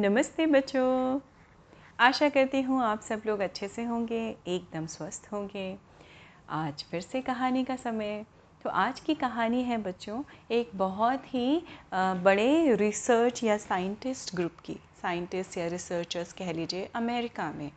नमस्ते बच्चों। आशा करती हूँ आप सब लोग अच्छे से होंगे, एकदम स्वस्थ होंगे। आज फिर से कहानी का समय। तो आज की कहानी है बच्चों, एक बहुत ही बड़े रिसर्च या साइंटिस्ट ग्रुप की। साइंटिस्ट या रिसर्चर्स कह लीजिए, अमेरिका में।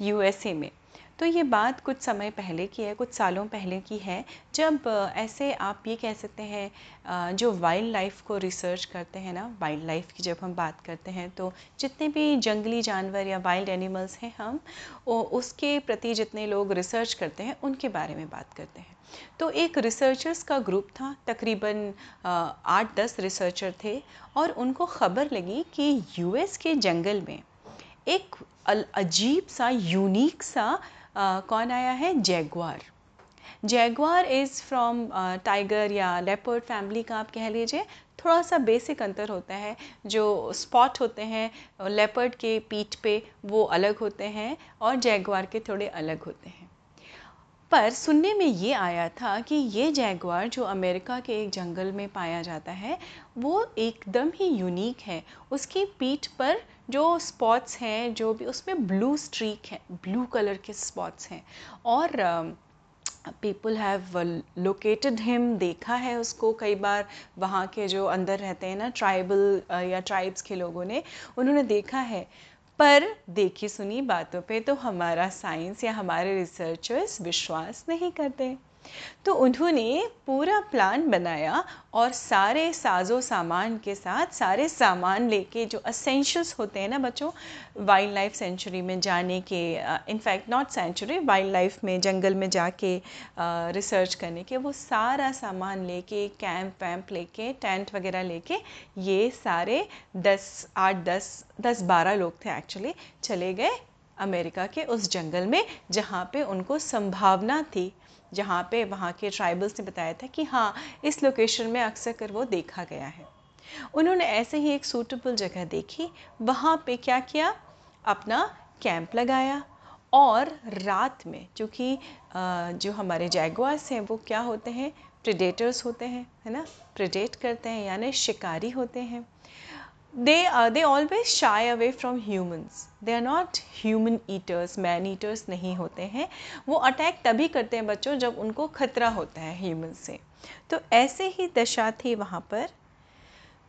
यूएसए में। तो ये बात कुछ समय पहले की है, कुछ सालों पहले की है, जब ऐसे आप ये कह सकते हैं जो वाइल्ड लाइफ को रिसर्च करते हैं ना वाइल्ड लाइफ की जब हम बात करते हैं तो जितने भी जंगली जानवर या वाइल्ड एनिमल्स हैं हम उसके प्रति जितने लोग रिसर्च करते हैं, उनके बारे में बात करते हैं। तो एक रिसर्चर्स का ग्रुप था, तकरीबन आठ दस रिसर्चर थे, और उनको ख़बर लगी कि यूएस के जंगल में एक अजीब सा यूनिक सा कौन आया है? Jaguar jaguar is from tiger या लेपर्ड फैमिली का आप कह लीजिए। थोड़ा सा बेसिक अंतर होता है। जो स्पॉट होते हैं लेपर्ड के पीठ पे, वो अलग होते हैं और जैगवार के थोड़े अलग होते हैं। पर सुनने में ये आया था कि ये जैगवार जो अमेरिका के एक जंगल में पाया जाता है, वो एकदम ही यूनिक है। उसकी पीठ पर जो स्पॉट्स हैं जो भी उसमें ब्लू स्ट्रीक है ब्लू कलर के स्पॉट्स हैं। और पीपल हैव लोकेटेड हिम देखा है उसको कई बार वहाँ के जो अंदर रहते हैं ना ट्राइबल uh, या ट्राइब्स के लोगों ने उन्होंने देखा है। पर देखी सुनी बातों पे तो हमारा साइंस या हमारे रिसर्चर्स विश्वास नहीं करते। तो उन्होंने पूरा प्लान बनाया और सारे साजो सामान के साथ सारे सामान लेके जो असेंशल्स होते हैं ना बच्चों वाइल्ड लाइफ सेंचुरी में जाने के in fact not sanctuary wildlife में, जंगल में जाके रिसर्च करने के, वो सारा सामान लेके कैंप वैम्प लेके टेंट वगैरह लेके, ये सारे दस, आठ, दस दस, बारह लोग थे एक्चुअली चले गए अमेरिका के उस जंगल में जहाँ पे उनको संभावना थी। जहाँ पे वहाँ के ट्राइबल्स ने बताया था कि हाँ इस लोकेशन में अक्सर कर वो देखा गया है। उन्होंने ऐसे ही एक सूटेबल जगह देखी, वहाँ पे क्या किया? अपना कैंप लगाया और रात में चूँकि जो हमारे जैगवास हैं, वो क्या होते हैं? प्रिडेटर्स होते हैं, है ना? प्रिडेट करते हैं, यानी शिकारी होते हैं। They uh, they always shy away from humans. They are not human eaters man eaters नहीं होते हैं। वो अटैक तभी करते हैं बच्चों जब उनको खतरा होता है ह्यूमन से। तो ऐसे ही दशा थी वहाँ पर।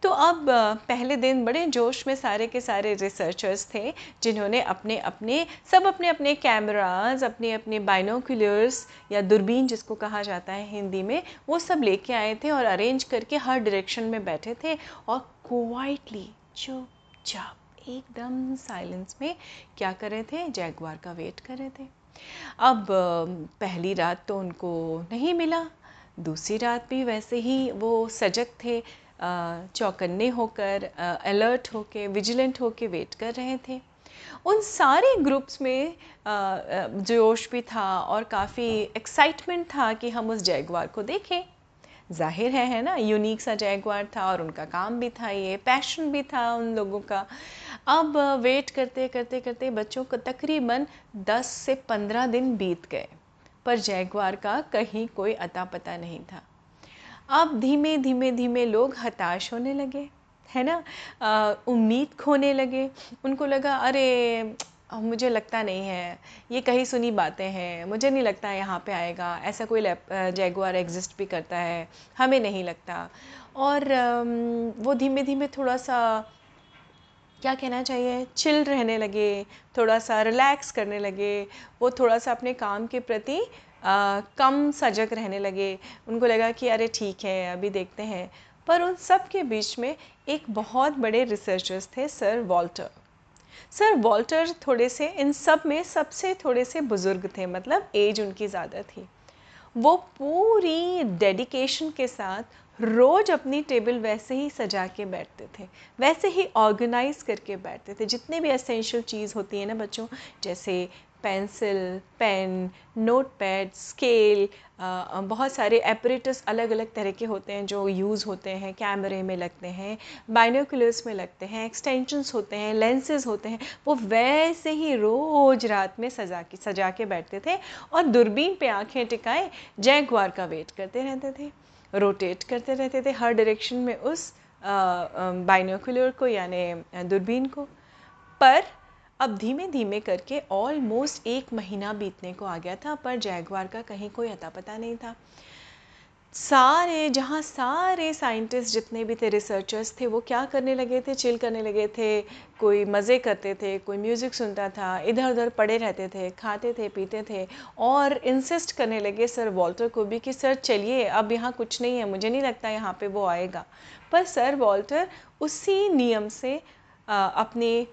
तो अब पहले दिन बड़े जोश में सारे के सारे रिसर्चर्स थे जिन्होंने अपने अपने सब अपने अपने कैमराज अपने अपने बाइनोकुलर्स या दूरबीन जिसको कहा जाता है हिंदी में वो सब लेके आए थे और अरेंज करके हर डायरेक्शन में बैठे थे और क्वाइटली चुपचाप एकदम साइलेंस में क्या कर रहे थे? जैगवार का वेट कर रहे थे। अब पहली रात तो उनको नहीं मिला। दूसरी रात भी वैसे ही वो सजग थे चौकन्ने होकर अलर्ट होके विजिलेंट होके वेट कर रहे थे। उन सारे ग्रुप्स में जोश भी था और काफ़ी एक्साइटमेंट था कि हम उस जैगवार को देखें। ज़ाहिर है है ना? यूनिक सा जैगवार था और उनका काम भी था ये पैशन भी था उन लोगों का। अब वेट करते करते करते बच्चों को तकरीबन 10 से 15 दिन बीत गए, पर जैगवार का कहीं कोई अता पता नहीं था। अब धीमे धीमे धीमे लोग हताश होने लगे, है ना? उम्मीद खोने लगे। उनको लगा, अरे मुझे लगता नहीं है। ये कहीं सुनी बातें हैं। मुझे नहीं लगता यहाँ पे आएगा। ऐसा कोई जैगुआर एग्जिस्ट भी करता है। हमें नहीं लगता। और वो धीमे धीमे थोड़ा सा क्या कहना चाहिए चिल रहने लगे थोड़ा सा रिलैक्स करने लगे। वो थोड़ा सा अपने काम के प्रति आ, कम सजग रहने लगे। उनको लगा कि अरे ठीक है अभी देखते हैं। पर उन सब के बीच में एक बहुत बड़े रिसर्चर्स थे सर वॉल्टर। सर, वॉल्टर थोड़े से, इन सब में सबसे थोड़े से बुज़ुर्ग थे मतलब एज उनकी ज़्यादा थी। वो पूरी डेडिकेशन के साथ रोज़ अपनी टेबल वैसे ही सजा के बैठते थे, वैसे ही ऑर्गेनाइज करके बैठते थे। जितने भी एसेंशियल चीज़ होती है ना बच्चों, जैसे pencil, pen notepad scale बहुत सारे एपरेटस अलग अलग तरह के होते हैं जो यूज़ होते हैं कैमरे में लगते हैं बाइनोकुलर्स में लगते हैं एक्सटेंशंस होते हैं लेंसेज होते हैं, वो वैसे ही रोज़ रात में सजा के सजा के बैठते थे और दूरबीन पे आँखें टिकाए जैगवार का वेट करते रहते थे रोटेट करते रहते थे हर डायरेक्शन में उस बाइनोकुलर को यानी दूरबीन को। पर अब धीमे धीमे करके ऑलमोस्ट एक महीना बीतने को आ गया था, पर जैगवार का कहीं कोई अता पता नहीं था। सारे, जहाँ सारे साइंटिस्ट जितने भी थे रिसर्चर्स थे, वो क्या करने लगे थे? चिल करने लगे थे, कोई मज़े करते थे, कोई म्यूज़िक सुनता था इधर उधर पड़े रहते थे, खाते थे, पीते थे, और इंसिस्ट करने लगे सर वॉल्टर को भी कि, सर, चलिए, अब यहाँ कुछ नहीं है, मुझे नहीं लगता यहाँ पे वो आएगा। पर सर वॉल्टर उसी नियम से अपने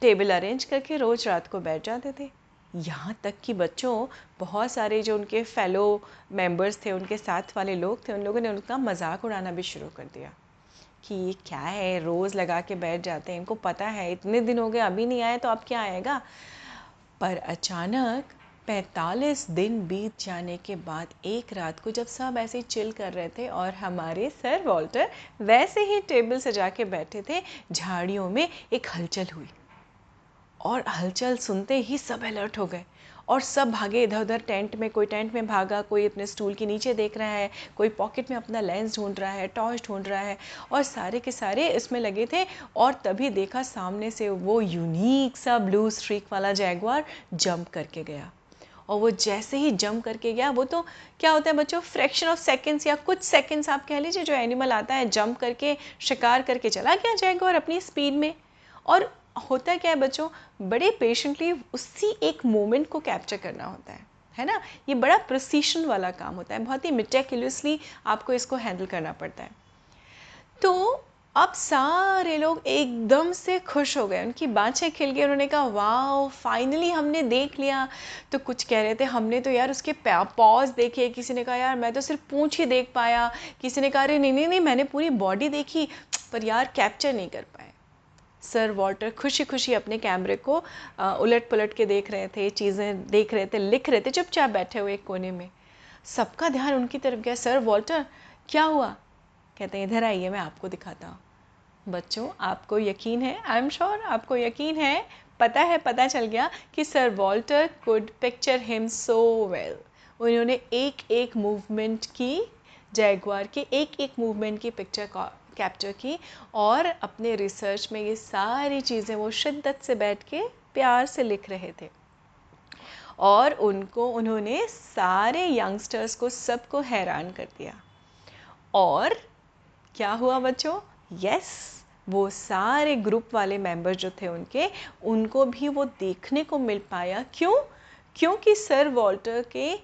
टेबल अरेंज करके रोज़ रात को बैठ जाते थे। यहाँ तक कि बच्चों, बहुत सारे जो उनके फेलो मेंबर्स थे, उनके साथ वाले लोग थे, उन लोगों ने उनका मज़ाक उड़ाना भी शुरू कर दिया कि ये क्या है, रोज़ लगा के बैठ जाते हैं। इनको पता है, इतने दिन हो गए, अभी नहीं आए तो अब क्या आएगा? पर अचानक 45 दिन बीत जाने के बाद एक रात को जब सब ऐसे चिल कर रहे थे और हमारे सर वॉल्टर वैसे ही टेबल सजा के बैठे थे, झाड़ियों में एक हलचल हुई। और हलचल सुनते ही सब अलर्ट हो गए और सब भागे इधर उधर टेंट में, कोई टेंट में भागा, कोई अपने स्टूल के नीचे देख रहा है, कोई पॉकेट में अपना लेंस ढूंढ रहा है टॉर्च ढूंढ रहा है और सारे के सारे इसमें लगे थे और तभी देखा सामने से वो यूनिक सा ब्लू स्ट्रीक वाला जैगवार जंप करके गया। और वो जैसे ही जंप करके गया, वो तो क्या होता है बच्चों फ्रैक्शन ऑफ़ सेकेंड्स या कुछ सेकेंड्स आप कह लीजिए, जो एनिमल आता है जंप करके, शिकार करके चला गया जाएगा और अपनी स्पीड में। और होता क्या है बच्चों, बड़े पेशेंटली उसी एक मोमेंट को कैप्चर करना होता है है ना? ये बड़ा प्रोसीशन वाला काम होता है, बहुत ही मिटेक्युलसली आपको इसको हैंडल करना पड़ता है। तो अब सारे लोग एकदम से खुश हो गए, उनकी बाँछें खिल गई, उन्होंने कहा वाह फाइनली हमने देख लिया। तो कुछ कह रहे थे, हमने तो यार उसके पॉज देखे किसी ने कहा, यार, मैं तो सिर्फ़ पूँछ ही देख पाया। किसी ने कहा, अरे, नहीं नहीं नहीं, मैंने पूरी बॉडी देखी, पर यार कैप्चर नहीं कर पाए। सर वॉल्टर खुशी खुशी अपने कैमरे को उलट पुलट के देख रहे थे, चीज़ें देख रहे थे, लिख रहे थे, चुपचाप बैठे हुए एक कोने में। सबका ध्यान उनकी तरफ़ गया, सर वॉल्टर, क्या हुआ? कहते हैं, इधर आइए, मैं आपको दिखाता हूँ। बच्चों, आपको यकीन है आई एम श्योर आपको यकीन है, पता है, पता चल गया कि sir Walter could picture him so well उन्होंने एक एक मूवमेंट की जैगवार के एक एक मूवमेंट की पिक्चर कैप्चर की और अपने रिसर्च में ये सारी चीज़ें वो शिद्दत से बैठ के प्यार से लिख रहे थे। और उनको, उन्होंने सारे यंगस्टर्स को, सबको हैरान कर दिया। और क्या हुआ बच्चों? यस वो सारे ग्रुप वाले मेंबर जो थे उनके, उनको भी वो देखने को मिल पाया। क्यों? क्योंकि सर वॉल्टर के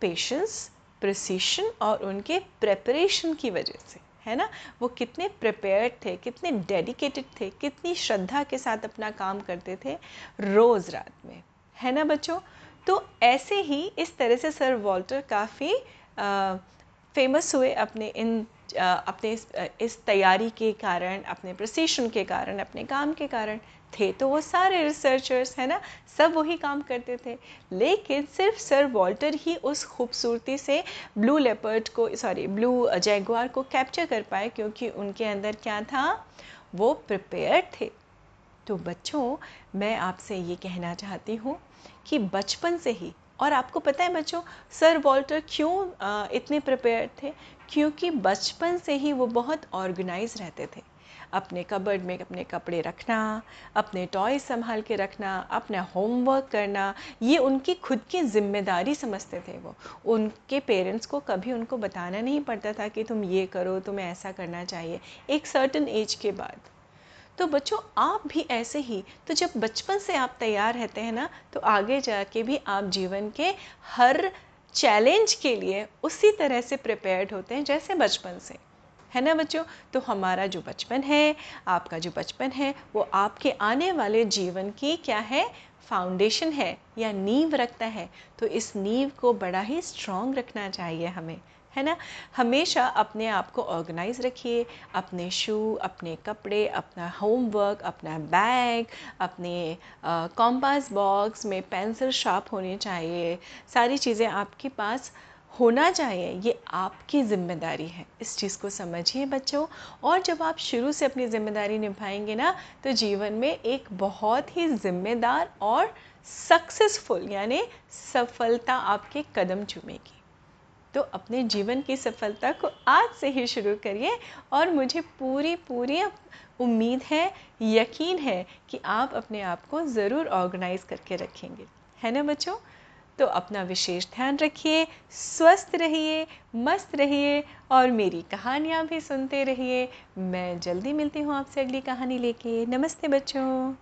पेशेंस प्रिसीशन और उनके प्रेपरेशन की वजह से, है ना? वो कितने प्रिपेयर्ड थे, कितने डेडिकेटेड थे, कितनी श्रद्धा के साथ अपना काम करते थे रोज़ रात में, है ना बच्चों? तो ऐसे ही इस तरह से सर वॉल्टर काफ़ी फ़ेमस हुए अपने इन अपने इस, तैयारी के कारण अपने प्रशिक्षण के कारण अपने काम के कारण थे तो वो सारे रिसर्चर्स है ना? सब वही काम करते थे। लेकिन सिर्फ़ सर वॉल्टर ही उस खूबसूरती से ब्लू लेपर्ड को सॉरी ब्लू जैगवार को कैप्चर कर पाए क्योंकि उनके अंदर क्या था? वो प्रिपेयर थे। तो बच्चों मैं आपसे ये कहना चाहती हूँ कि बचपन से ही और आपको पता है बच्चों सर वॉल्टर क्यों इतने प्रिपेयर थे? क्योंकि बचपन से ही वो बहुत ऑर्गेनाइज रहते थे। अपने कबर्ड में अपने कपड़े रखना, अपने टॉय संभाल के रखना, अपना होमवर्क करना, ये उनकी खुद की ज़िम्मेदारी समझते थे वो। उनके पेरेंट्स को कभी उनको बताना नहीं पड़ता था कि तुम ये करो, तुम्हें ऐसा करना चाहिए, एक सर्टन एज के बाद। तो बच्चों, आप भी ऐसे ही तो जब बचपन से आप तैयार रहते हैं ना तो आगे जाके भी आप जीवन के हर चैलेंज के लिए उसी तरह से प्रिपेयर्ड होते हैं जैसे बचपन से। है ना बच्चों? तो हमारा जो बचपन है, आपका जो बचपन है, वो आपके आने वाले जीवन की क्या है? फाउंडेशन है या नींव रखता है। तो इस नींव को बड़ा ही स्ट्रॉन्ग रखना चाहिए हमें। है ना? हमेशा अपने आप को ऑर्गेनाइज रखिए, अपने शू अपने कपड़े, अपना होमवर्क अपना बैग अपने कॉम्पास बॉक्स में पेंसिल शार्प होने चाहिए। सारी चीज़ें आपके पास होना चाहिए। ये आपकी ज़िम्मेदारी है। इस चीज़ को समझिए बच्चों। और जब आप शुरू से अपनी ज़िम्मेदारी निभाएँगे ना तो जीवन में एक बहुत ही ज़िम्मेदार और सक्सेसफुल यानी सफलता आपके कदम चूमेगी। तो अपने जीवन की सफलता को आज से ही शुरू करिए और मुझे पूरी पूरी उम्मीद है, यकीन है कि आप अपने आप को ज़रूर ऑर्गेनाइज करके रखेंगे। है ना बच्चों? तो अपना विशेष ध्यान रखिए, स्वस्थ रहिए, मस्त रहिए और मेरी कहानियाँ भी सुनते रहिए। मैं जल्दी मिलती हूँ आपसे अगली कहानी लेके। नमस्ते बच्चों।